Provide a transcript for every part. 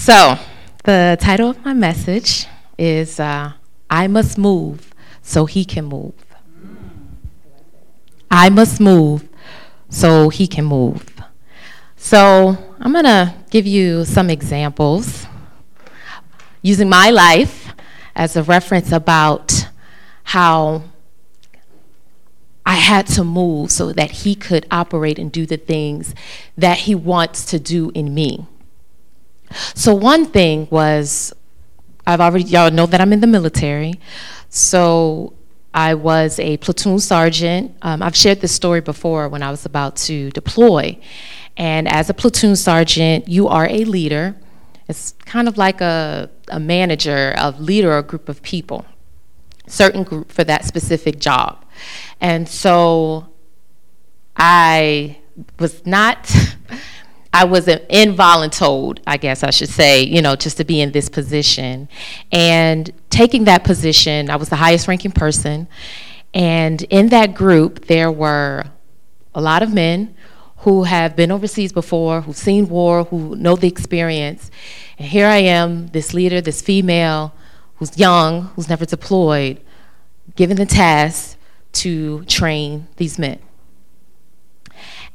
So, the title of my message is uh, I Must Move So He Can Move. I must move so He can move. So, I'm going to give you some examples using my life as a reference about how I had to move so that He could operate and do the things that He wants to do in me. So one thing was, I've already, y'all know that I'm in the military. So I was a platoon sergeant. Um, I've shared this story before when I was about to deploy. And as a platoon sergeant, you are a leader. It's kind of like a, a manager, a leader, a group of people, certain group for that specific job. And so I was not I was involuntold, I guess I should say, you know, just to be in this position. And taking that position, I was the highest ranking person. And in that group, there were a lot of men who have been overseas before, who've seen war, who know the experience. And here I am, this leader, this female who's young, who's never deployed, given the task to train these men.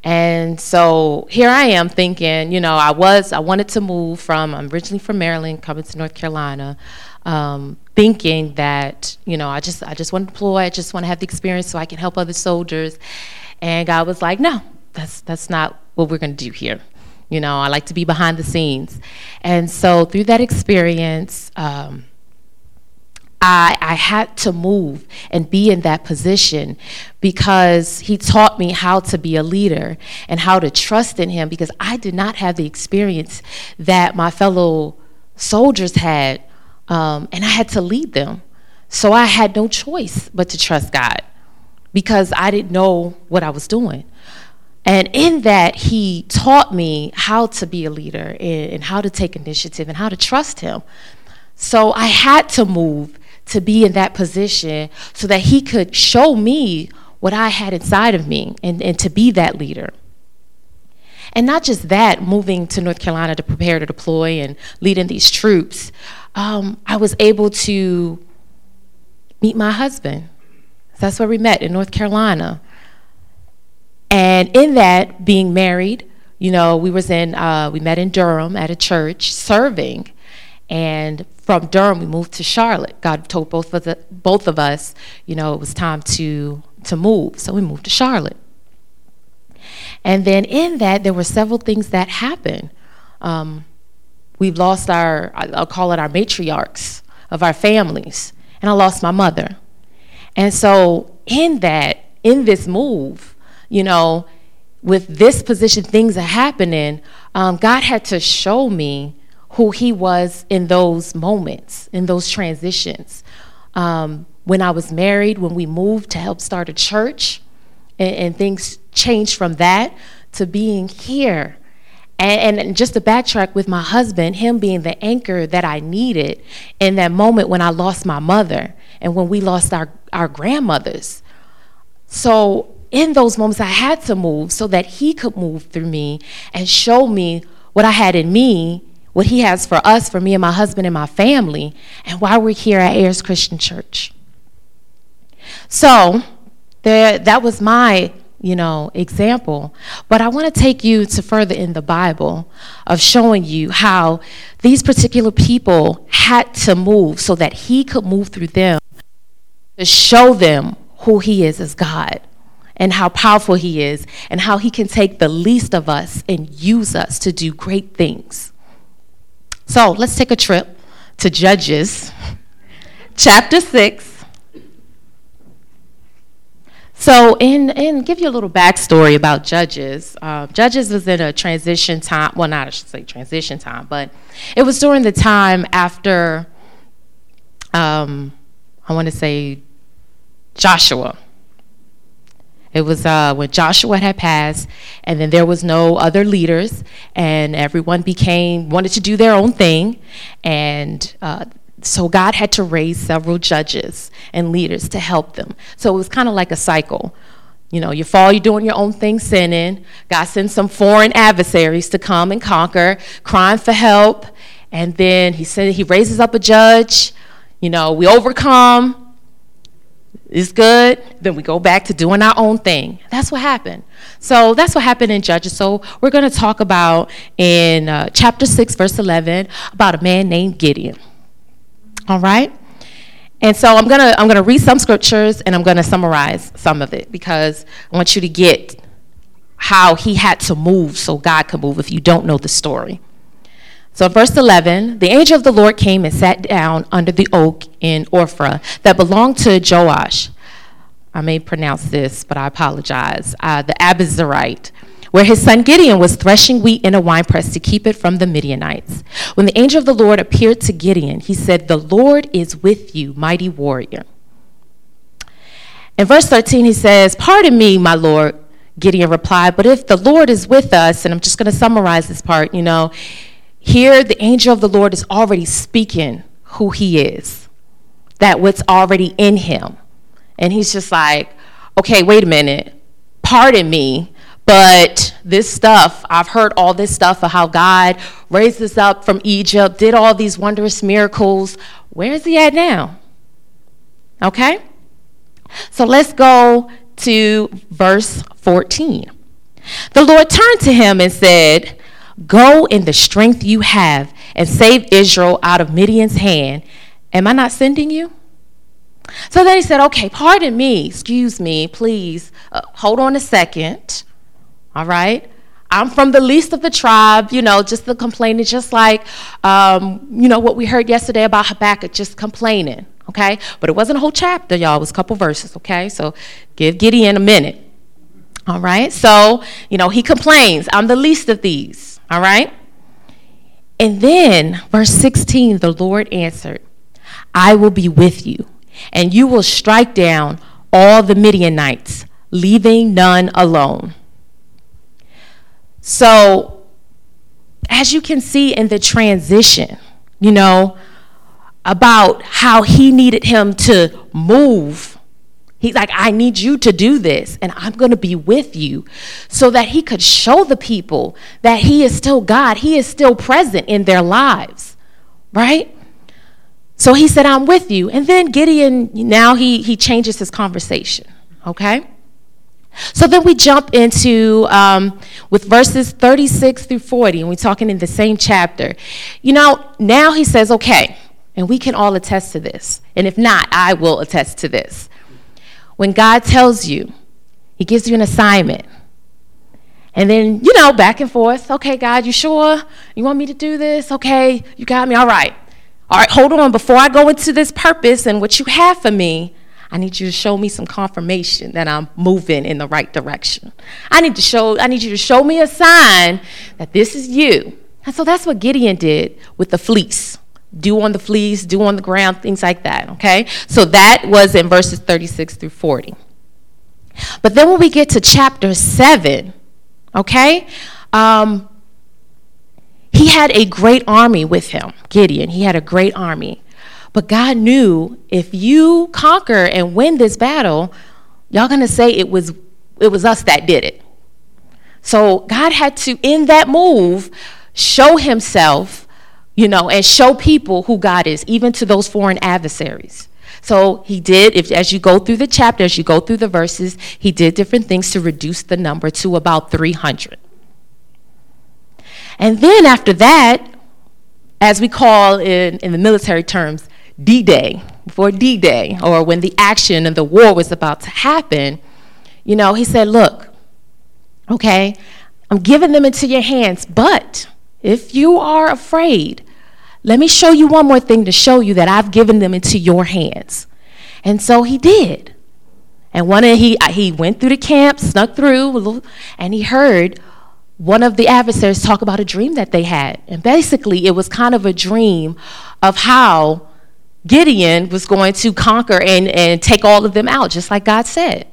And so here I am thinking, you know, I was, I wanted to move from, I'm originally from Maryland, coming to North Carolina, um, thinking that, you know, I just, I just want to deploy, I just want to have the experience so I can help other soldiers. And God was like, no, that's, that's not what we're going to do here. You know, I like to be behind the scenes. And so through that experience, um, I, I had to move and be in that position because he taught me how to be a leader and how to trust in him because I did not have the experience that my fellow soldiers had, um, and I had to lead them. So I had no choice but to trust God because I didn't know what I was doing. And in that, he taught me how to be a leader and, and how to take initiative and how to trust him. So I had to move to be in that position so that he could show me what I had inside of me and, and to be that leader. And not just that, moving to North Carolina to prepare to deploy and leading these troops, um, I was able to meet my husband. That's where we met in North Carolina. And in that, being married, you know, we was in, uh, we met in Durham at a church serving. And from Durham, we moved to Charlotte. God told both of, the, both of us, you know, it was time to, to move. So we moved to Charlotte. And then in that, there were several things that happened. Um, we've lost our, I'll call it our matriarchs of our families. And I lost my mother. And so in that, in this move, you know, with this position, things are happening, um, God had to show me who he was in those moments, in those transitions. Um, when I was married, when we moved to help start a church, and, and things changed from that to being here. And, and, just to backtrack with my husband, him being the anchor that I needed in that moment when I lost my mother and when we lost our, our grandmothers. So, in those moments, I had to move so that he could move through me and show me what I had in me what He has for us, for me and my husband and my family, and why we're here at Ayers Christian Church. So, there, that was my you know, example. But I want to take you to further in the Bible of showing you how these particular people had to move so that he could move through them to show them who he is as God and how powerful he is and how he can take the least of us and use us to do great things. So let's take a trip to Judges chapter 6. So, in, in give you a little backstory about Judges. Uh, Judges was in a transition time. Well, not I should say transition time, but it was during the time after. Um, I want to say Joshua it was uh, when Joshua had passed, and then there was no other leaders, and everyone became wanted to do their own thing, and uh, so God had to raise several judges and leaders to help them. So it was kind of like a cycle. You know, you fall, you're doing your own thing, sinning. God sends some foreign adversaries to come and conquer, crying for help, And then he said he raises up a judge. You know, we overcome. It's good. Then we go back to doing our own thing. That's what happened. So that's what happened in Judges. So we're going to talk about in uh, chapter 6, verse 11, about a man named Gideon. All right? And so I'm going to I'm going to read some scriptures and I'm going to summarize some of it because I want you to get how he had to move so God could move if you don't know the story. So, verse 11 the angel of the Lord came and sat down under the oak in Ophrah that belonged to Joash. I may pronounce this, but I apologize. Uh, the Abiezrite, where his son Gideon was threshing wheat in a winepress to keep it from the Midianites. When the angel of the Lord appeared to Gideon, he said, The Lord is with you, mighty warrior. In verse 13, he says, Pardon me, my Lord, Gideon replied, but if the Lord is with us, and I'm just going to summarize this part, you know, here the angel of the Lord is already speaking who he is, that what's already in him. And he's just like, okay, wait a minute, pardon me, but this stuff, I've heard all this stuff of how God raised us up from Egypt, did all these wondrous miracles. Where is he at now? Okay? So let's go to verse 14. The Lord turned to him and said, Go in the strength you have and save Israel out of Midian's hand. Am I not sending you? So then he said, Okay, pardon me, excuse me, please, uh, hold on a second. All right? I'm from the least of the tribe, you know, just the complaining, just like, um, you know, what we heard yesterday about Habakkuk, just complaining, okay? But it wasn't a whole chapter, y'all, it was a couple verses, okay? So give Gideon a minute. All right? So, you know, he complains, I'm the least of these, all right? And then, verse 16, the Lord answered, I will be with you, and you will strike down all the Midianites, leaving none alone. So, as you can see in the transition, you know, about how he needed him to move. He's like, I need you to do this, and I'm going to be with you so that he could show the people that he is still God. He is still present in their lives, right? So he said, I'm with you. And then Gideon, now he, he changes his conversation, okay? So then we jump into um, with verses 36 through 40, and we're talking in the same chapter. You know, now he says, okay, and we can all attest to this. And if not, I will attest to this. When God tells you, he gives you an assignment. And then, you know, back and forth. Okay, God, you sure? You want me to do this? Okay, you got me. All right. All right, hold on. Before I go into this purpose and what you have for me, I need you to show me some confirmation that I'm moving in the right direction. I need to show I need you to show me a sign that this is you. And so that's what Gideon did with the fleece. Dew on the fleece, dew on the ground, things like that, okay? So that was in verses 36 through 40. But then when we get to chapter 7, okay? Um, he had a great army with him, Gideon. He had a great army. But God knew if you conquer and win this battle, y'all gonna say it was it was us that did it. So God had to, in that move, show himself, you know, and show people who God is, even to those foreign adversaries. So he did, if as you go through the chapter, as you go through the verses, he did different things to reduce the number to about 300. And then after that, as we call in, in the military terms, D Day, before D Day, or when the action and the war was about to happen, you know, he said, Look, okay, I'm giving them into your hands, but if you are afraid, let me show you one more thing to show you that I've given them into your hands. And so he did. And one of he uh, he went through the camp, snuck through, and he heard one of the adversaries talk about a dream that they had. And basically, it was kind of a dream of how Gideon was going to conquer and, and take all of them out, just like God said.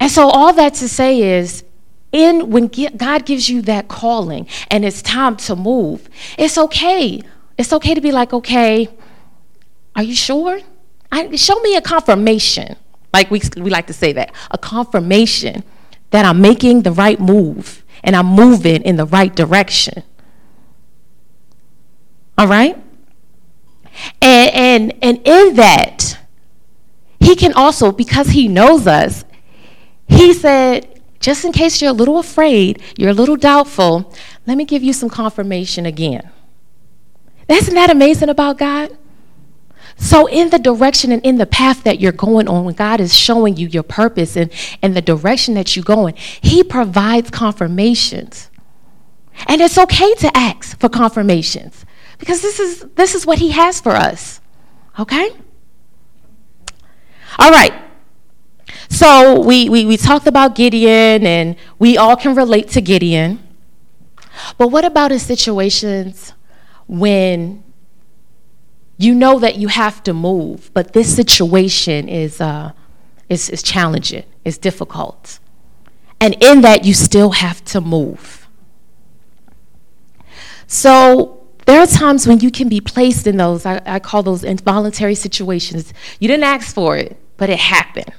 And so, all that to say is, in when God gives you that calling and it's time to move, it's okay. It's okay to be like, okay, are you sure? I, show me a confirmation. Like we, we like to say that a confirmation that I'm making the right move and I'm moving in the right direction. All right? And, and, and in that, he can also, because he knows us, he said, just in case you're a little afraid, you're a little doubtful, let me give you some confirmation again. Isn't that amazing about God? So, in the direction and in the path that you're going on, when God is showing you your purpose and, and the direction that you're going, He provides confirmations. And it's okay to ask for confirmations because this is, this is what He has for us. Okay? All right. So we, we, we talked about Gideon, and we all can relate to Gideon. But what about in situations when you know that you have to move, but this situation is, uh, is, is challenging, it's difficult. And in that, you still have to move. So there are times when you can be placed in those, I, I call those involuntary situations. You didn't ask for it, but it happened.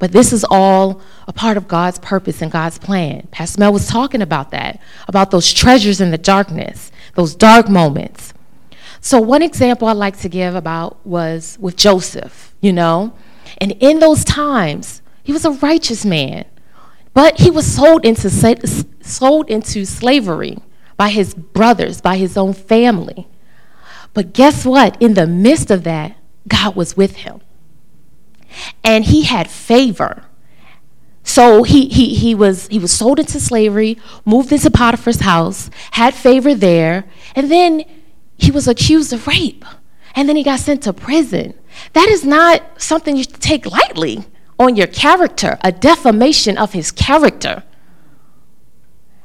But this is all a part of God's purpose and God's plan. Pastor Mel was talking about that, about those treasures in the darkness, those dark moments. So, one example I like to give about was with Joseph, you know. And in those times, he was a righteous man, but he was sold into, sold into slavery by his brothers, by his own family. But guess what? In the midst of that, God was with him and he had favor. So he, he, he, was, he was sold into slavery, moved into Potiphar's house, had favor there, and then he was accused of rape. And then he got sent to prison. That is not something you take lightly on your character, a defamation of his character.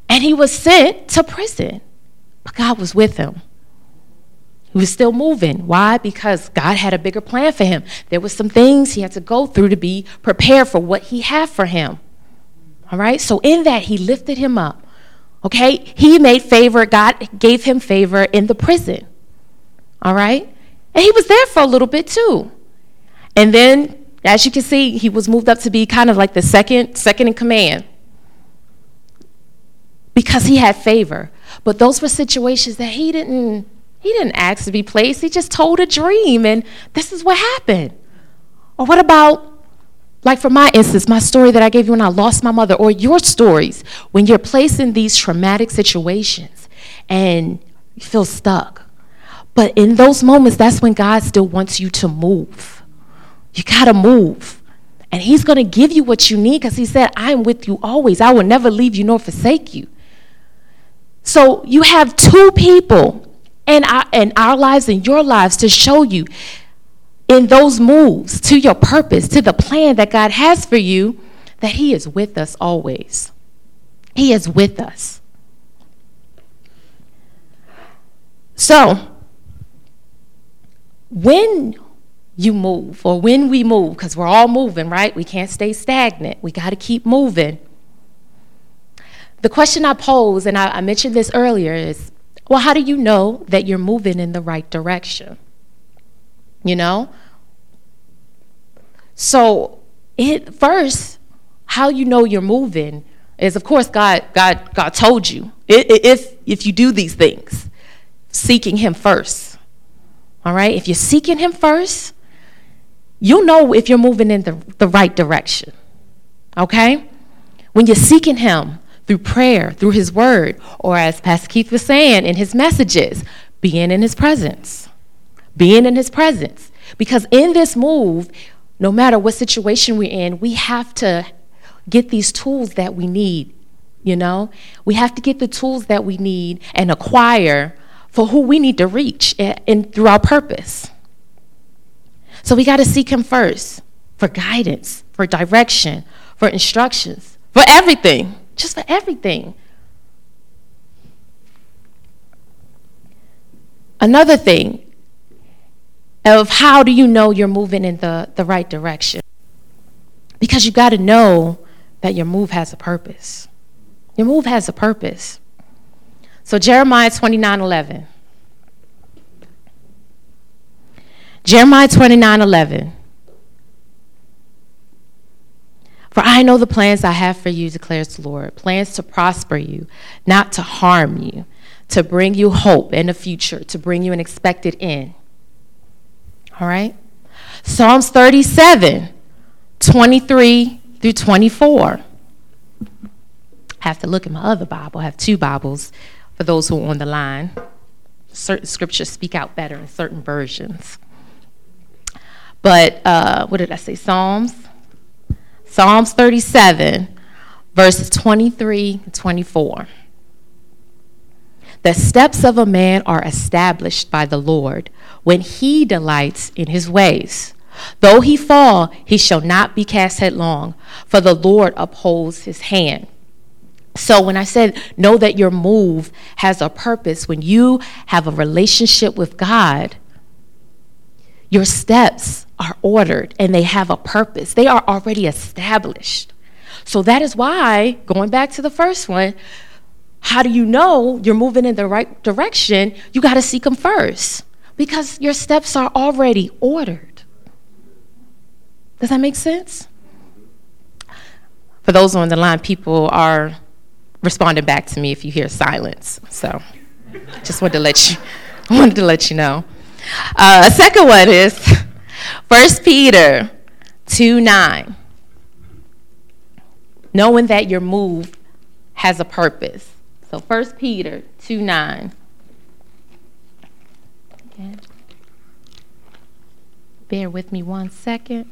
And he was sent to prison, but God was with him. He was still moving. Why? Because God had a bigger plan for him. There were some things he had to go through to be prepared for what he had for him. All right? So in that, he lifted him up. Okay? He made favor. God gave him favor in the prison. All right? And he was there for a little bit too. And then, as you can see, he was moved up to be kind of like the second, second in command because he had favor. But those were situations that he didn't he didn't ask to be placed, he just told a dream, and this is what happened. Or what about, like for my instance, my story that I gave you when I lost my mother, or your stories when you're placed in these traumatic situations and you feel stuck. But in those moments, that's when God still wants you to move. You gotta move. And He's gonna give you what you need because He said, I am with you always. I will never leave you nor forsake you. So you have two people in our, in our lives and your lives to show you in those moves to your purpose, to the plan that God has for you, that He is with us always. He is with us. So, when you move, or when we move, because we're all moving, right? We can't stay stagnant. We got to keep moving. The question I pose, and I, I mentioned this earlier, is well, how do you know that you're moving in the right direction? You know? So, it first, how you know you're moving is of course God God God told you. If if you do these things, seeking him first. All right? If you're seeking him first, you'll know if you're moving in the, the right direction. Okay? When you're seeking him, through prayer, through his word, or as Pastor Keith was saying in his messages, being in his presence. Being in his presence. Because in this move, no matter what situation we're in, we have to get these tools that we need. You know, we have to get the tools that we need and acquire for who we need to reach and through our purpose. So we got to seek him first for guidance, for direction, for instructions, for everything just for everything. Another thing of how do you know you're moving in the, the right direction? Because you got to know that your move has a purpose. Your move has a purpose. So Jeremiah 29 11. Jeremiah 29 11. For I know the plans I have for you, declares the Lord plans to prosper you, not to harm you, to bring you hope and a future, to bring you an expected end. All right? Psalms 37, 23 through 24. I have to look at my other Bible. I have two Bibles for those who are on the line. Certain scriptures speak out better in certain versions. But uh, what did I say? Psalms? Psalms 37, verses 23 and 24. The steps of a man are established by the Lord when he delights in his ways. Though he fall, he shall not be cast headlong, for the Lord upholds his hand. So, when I said know that your move has a purpose, when you have a relationship with God, your steps are ordered and they have a purpose. They are already established. So, that is why, going back to the first one, how do you know you're moving in the right direction? You got to seek them first because your steps are already ordered. Does that make sense? For those on the line, people are responding back to me if you hear silence. So just wanted to let you wanted to let you know. Uh, second one is 1 Peter 2 9. Knowing that your move has a purpose. So 1 Peter 2 9. Okay. Bear with me one second.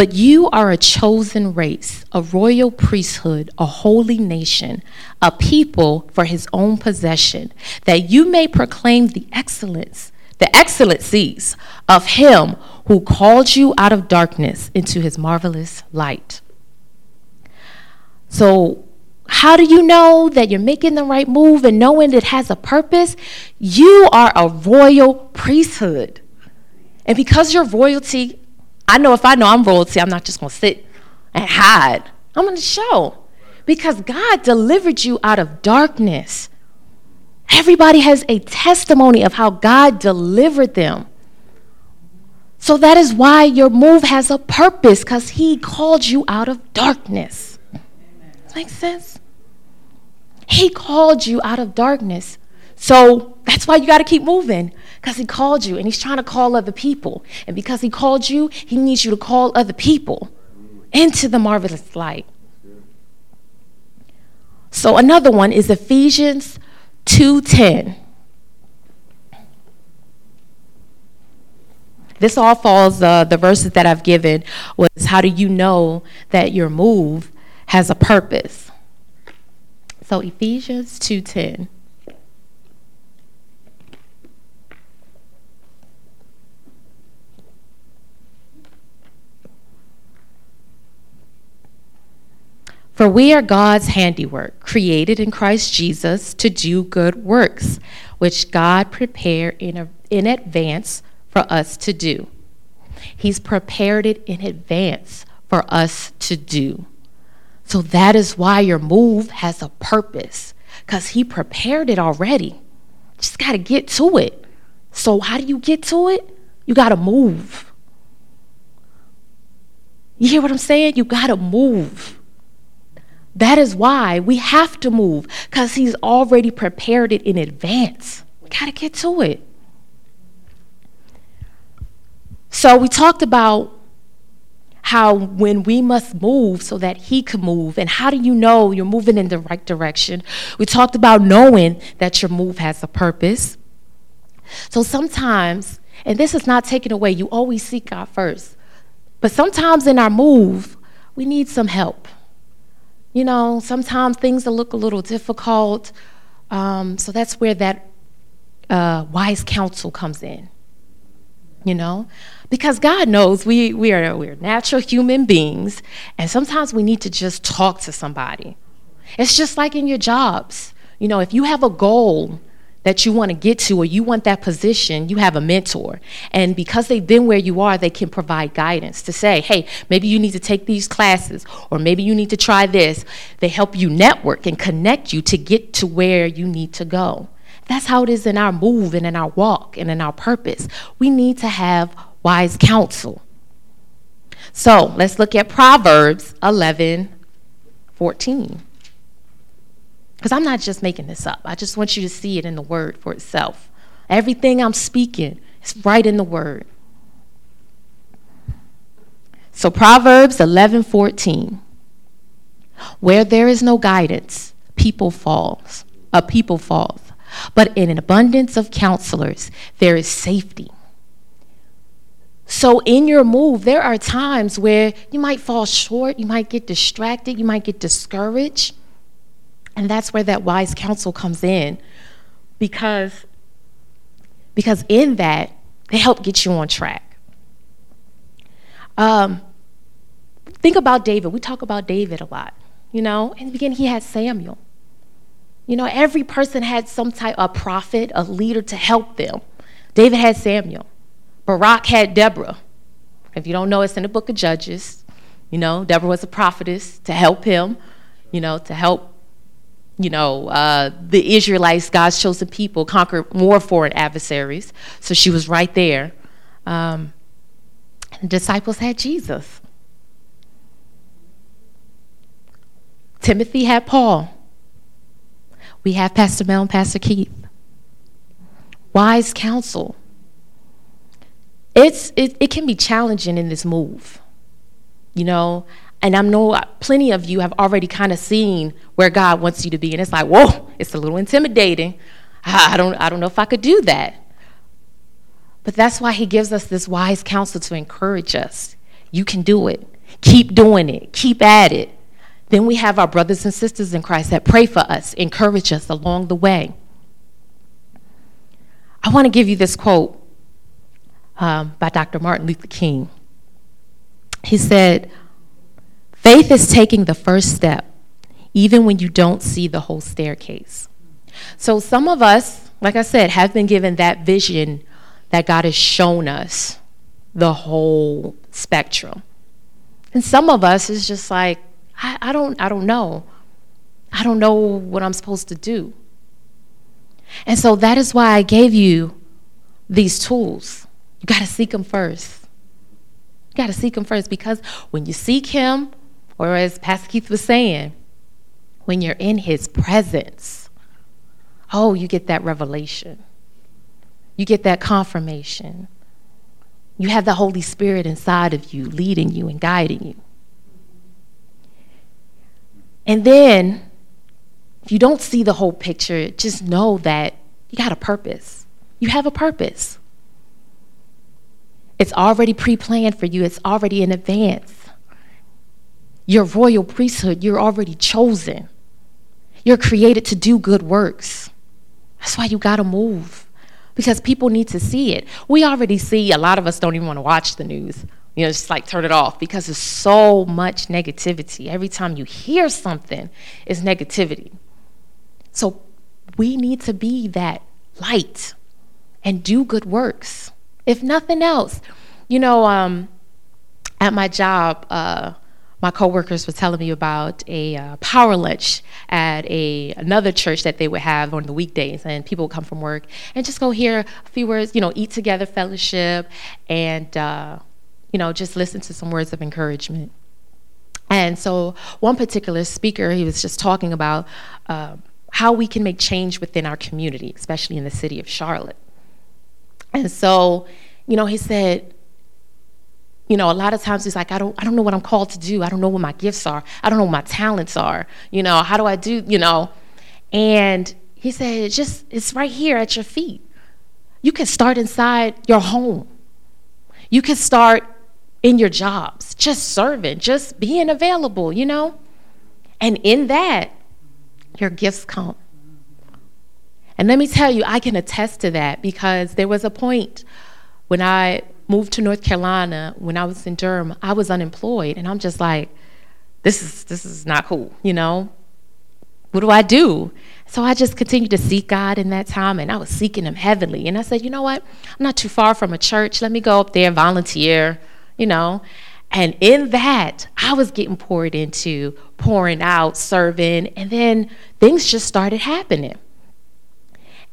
But you are a chosen race, a royal priesthood, a holy nation, a people for his own possession, that you may proclaim the excellence, the excellencies of him who called you out of darkness into his marvelous light. So, how do you know that you're making the right move and knowing it has a purpose? You are a royal priesthood. And because you're royalty, I know if I know I'm royalty, I'm not just going to sit and hide. I'm going to show. Because God delivered you out of darkness. Everybody has a testimony of how God delivered them. So that is why your move has a purpose, because He called you out of darkness. Makes sense? He called you out of darkness. So that's why you got to keep moving because he called you and he's trying to call other people. And because he called you, he needs you to call other people into the marvelous light. So another one is Ephesians 2:10. This all falls uh, the verses that I've given was how do you know that your move has a purpose. So Ephesians 2:10 For we are God's handiwork, created in Christ Jesus to do good works, which God prepared in, a, in advance for us to do. He's prepared it in advance for us to do. So that is why your move has a purpose because He prepared it already. Just got to get to it. So, how do you get to it? You got to move. You hear what I'm saying? You got to move. That is why we have to move because He's already prepared it in advance. We got to get to it. So, we talked about how when we must move so that he can move and how do you know you're moving in the right direction we talked about knowing that your move has a purpose so sometimes and this is not taken away you always seek god first but sometimes in our move we need some help you know sometimes things look a little difficult um, so that's where that uh, wise counsel comes in you know? Because god knows we, we are we're natural human beings and sometimes we need to just talk to somebody. It's just like in your jobs. You know if you have a goal that you want to get to or you want that position you have a mentor and because they've been where you are they can provide guidance to say hey maybe you need to take these classes or maybe you need to try this they help you network and connect you to get to where you need to go that's how it is in our move and in our walk and in our purpose. We need to have wise counsel. So let's look at Proverbs 11 14. Because I'm not just making this up. I just want you to see it in the word for itself. Everything I'm speaking is right in the word. So Proverbs 11:14. Where there is no guidance, people falls. A people falls. But in an abundance of counselors, there is safety. So, in your move, there are times where you might fall short, you might get distracted, you might get discouraged. And that's where that wise counsel comes in because, because in that, they help get you on track. Um, think about David. We talk about David a lot. You know, in the beginning, he had Samuel. You know, every person had some type of prophet, a leader to help them. David had Samuel. Barak had Deborah. If you don't know, it's in the book of Judges. You know, Deborah was a prophetess to help him, you know, to help, you know, uh, the Israelites, God's chosen people, conquered more foreign adversaries. So she was right there. Um, the disciples had Jesus. Timothy had Paul. We have Pastor Mel and Pastor Keith. Wise counsel. It's, it, it can be challenging in this move, you know, and I know plenty of you have already kind of seen where God wants you to be, and it's like, whoa, it's a little intimidating. I don't, I don't know if I could do that. But that's why He gives us this wise counsel to encourage us. You can do it. Keep doing it. Keep at it. Then we have our brothers and sisters in Christ that pray for us, encourage us along the way. I want to give you this quote um, by Dr. Martin Luther King. He said, Faith is taking the first step, even when you don't see the whole staircase. So, some of us, like I said, have been given that vision that God has shown us the whole spectrum. And some of us is just like, I, I, don't, I don't know. I don't know what I'm supposed to do. And so that is why I gave you these tools. You got to seek Him first. You got to seek Him first because when you seek Him, or as Pastor Keith was saying, when you're in His presence, oh, you get that revelation. You get that confirmation. You have the Holy Spirit inside of you, leading you and guiding you. And then, if you don't see the whole picture, just know that you got a purpose. You have a purpose. It's already pre planned for you, it's already in advance. Your royal priesthood, you're already chosen. You're created to do good works. That's why you got to move because people need to see it. We already see, a lot of us don't even want to watch the news. You know, just like turn it off because there's so much negativity. Every time you hear something, it's negativity. So we need to be that light and do good works. If nothing else, you know, um, at my job, uh, my coworkers were telling me about a uh, power lunch at a another church that they would have on the weekdays, and people would come from work and just go hear a few words, you know, eat together, fellowship, and uh, you know, just listen to some words of encouragement. And so, one particular speaker, he was just talking about uh, how we can make change within our community, especially in the city of Charlotte. And so, you know, he said, you know, a lot of times he's like, I don't, I don't know what I'm called to do. I don't know what my gifts are. I don't know what my talents are. You know, how do I do, you know? And he said, just, it's right here at your feet. You can start inside your home. You can start in your jobs, just serving, just being available, you know? And in that, your gifts come. And let me tell you, I can attest to that because there was a point when I moved to North Carolina, when I was in Durham, I was unemployed. And I'm just like, this is, this is not cool, you know? What do I do? So I just continued to seek God in that time, and I was seeking Him heavily. And I said, you know what? I'm not too far from a church. Let me go up there, volunteer, you know. And in that, I was getting poured into, pouring out, serving, and then things just started happening.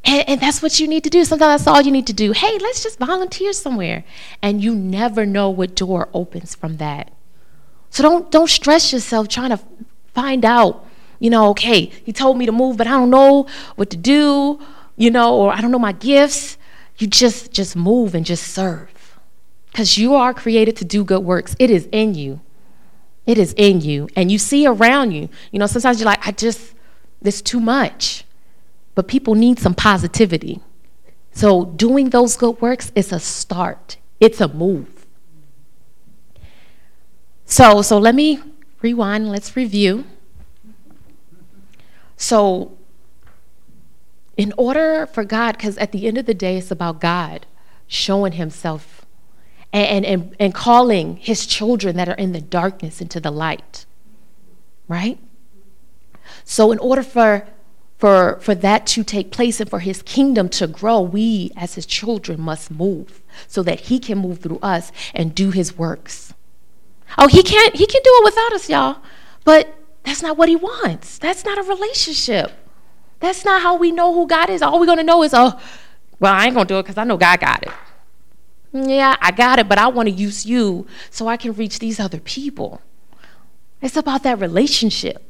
And, and, that's what you need to do. Sometimes that's all you need to do. Hey, let's just volunteer somewhere. And you never know what door opens from that. So don't don't stress yourself trying to find out You know, okay, he told me to move, but I don't know what to do, you know, or I don't know my gifts. You just just move and just serve. Cuz you are created to do good works. It is in you. It is in you. And you see around you. You know, sometimes you're like, I just this too much. But people need some positivity. So doing those good works is a start. It's a move. So so let me rewind, let's review. So, in order for God, because at the end of the day, it's about God showing Himself and, and, and calling His children that are in the darkness into the light, right? So, in order for for, for that to take place and for his kingdom to grow, we as his children must move so that he can move through us and do his works. Oh, he can't he can do it without us, y'all. But that's not what he wants. That's not a relationship. That's not how we know who God is. All we're to know is, oh, well, I ain't to do it because I know God got it. Yeah, I got it, but I want to use you so I can reach these other people. It's about that relationship.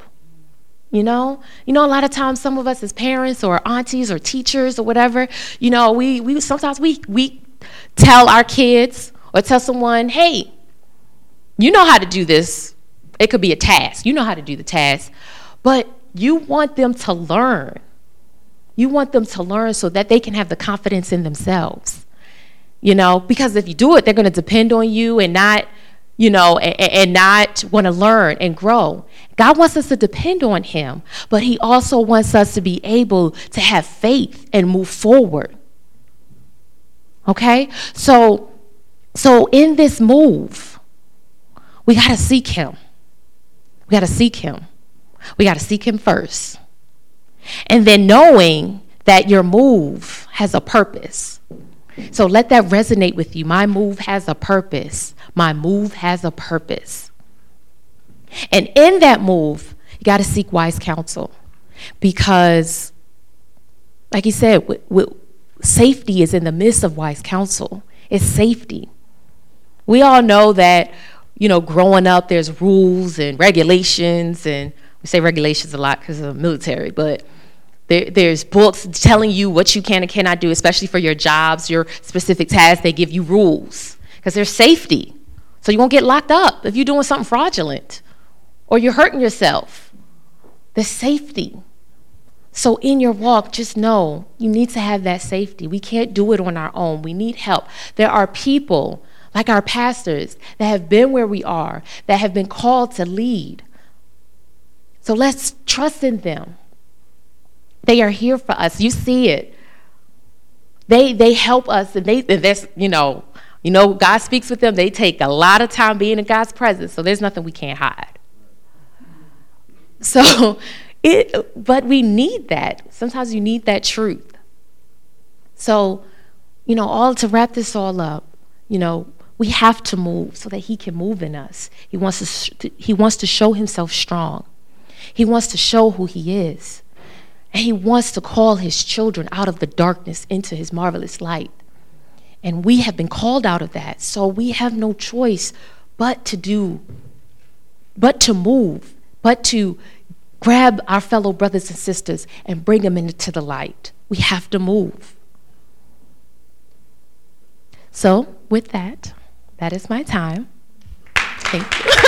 You know, you know, a lot of times, some of us as parents or aunties or teachers or whatever, you know, we we sometimes we we tell our kids or tell someone, hey, you know how to do this. It could be a task. You know how to do the task. But you want them to learn. You want them to learn so that they can have the confidence in themselves. You know, because if you do it, they're going to depend on you and not, you know, and, and not want to learn and grow. God wants us to depend on Him, but He also wants us to be able to have faith and move forward. Okay? So, so in this move, we got to seek Him. We got to seek Him. We got to seek Him first. And then knowing that your move has a purpose. So let that resonate with you. My move has a purpose. My move has a purpose. And in that move, you got to seek wise counsel because, like you said, safety is in the midst of wise counsel. It's safety. We all know that you know, growing up, there's rules and regulations, and we say regulations a lot because of the military, but there, there's books telling you what you can and cannot do, especially for your jobs, your specific tasks. They give you rules because there's safety. So you won't get locked up if you're doing something fraudulent or you're hurting yourself. There's safety. So in your walk, just know you need to have that safety. We can't do it on our own. We need help. There are people like our pastors that have been where we are, that have been called to lead. So let's trust in them. They are here for us. You see it. They they help us and they there's you know, you know, God speaks with them. They take a lot of time being in God's presence. So there's nothing we can't hide. So it but we need that. Sometimes you need that truth. So, you know, all to wrap this all up, you know, we have to move so that he can move in us. He wants to, he wants to show himself strong. He wants to show who he is. And he wants to call his children out of the darkness into his marvelous light. And we have been called out of that. So we have no choice but to do, but to move, but to grab our fellow brothers and sisters and bring them into the light. We have to move. So, with that, that is my time. Thank you.